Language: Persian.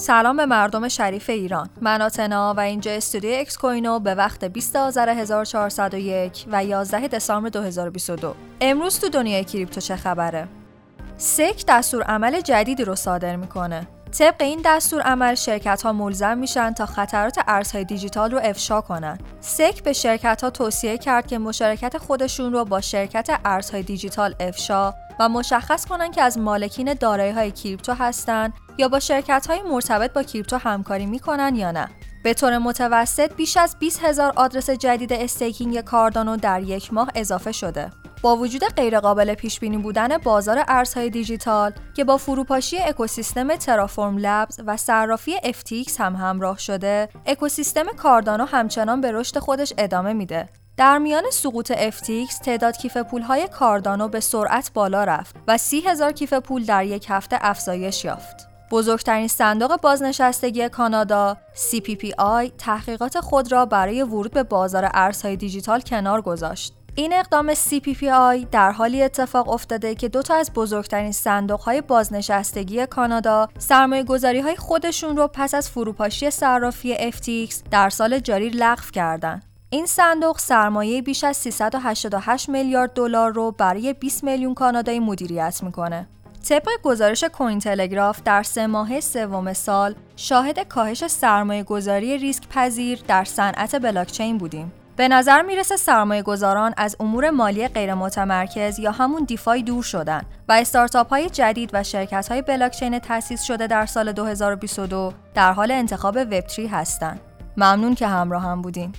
سلام به مردم شریف ایران. من آتنا و اینجا استودیو اکس کوینو به وقت 20 آذر 1401 و 11 دسامبر 2022 امروز تو دنیای crypto چه خبره؟ SEC دستور عمل جدیدی رو صادر می‌کنه. طبق این دستور عمل شرکت ها ملزم میشن تا خطرات ارزهای دیجیتال رو افشا کنن. SEC به شرکت ها توصیه کرد که مشارکت خودشون رو با شرکت ارزهای دیجیتال افشا و مشخص کنن که از مالکین دارایی های کریپتو هستن یا با شرکت های مرتبط با کریپتو همکاری می‌کنن یا نه. به طور متوسط بیش از 20 هزار آدرس جدید استیکینگ کاردانو در یک ماه اضافه شده. با وجود غیرقابل پیش بینی بودن بازار ارزهای دیجیتال که با فروپاشی اکوسیستم ترافورم لبز و صرافی FTX هم همراه شده، اکوسیستم کاردانو همچنان به رشد خودش ادامه میده. در میان سقوط FTX تعداد کیف پولهای کاردانو به سرعت بالا رفت و سی هزار کیف پول در یک هفته افزایش یافت. بزرگترین صندوق بازنشستگی کانادا CPPI تحقیقات خود را برای ورود به بازار ارزهای دیجیتال کنار گذاشت. این اقدام CPPI در حالی اتفاق افتاده که دو تا از بزرگترین صندوق های بازنشستگی کانادا سرمایه گذاری های خودشون رو پس از فروپاشی صرافی FTX در سال جاری لغو کردند. این صندوق سرمایه بیش از 388 میلیارد دلار رو برای 20 میلیون کانادایی مدیریت می‌کنه. طبق گزارش کوین تلگراف در سه ماه سوم سال شاهد کاهش سرمایه گذاری ریسک پذیر در صنعت بلاکچین بودیم. به نظر می‌رسه سرمایه گذاران از امور مالی غیر متمرکز یا همون دیفای دور شدن و استارتاپ های جدید و شرکت های بلاکچین تأسیس شده در سال 2022 در حال انتخاب وب 3 هستند. ممنون که همراه هم بودین.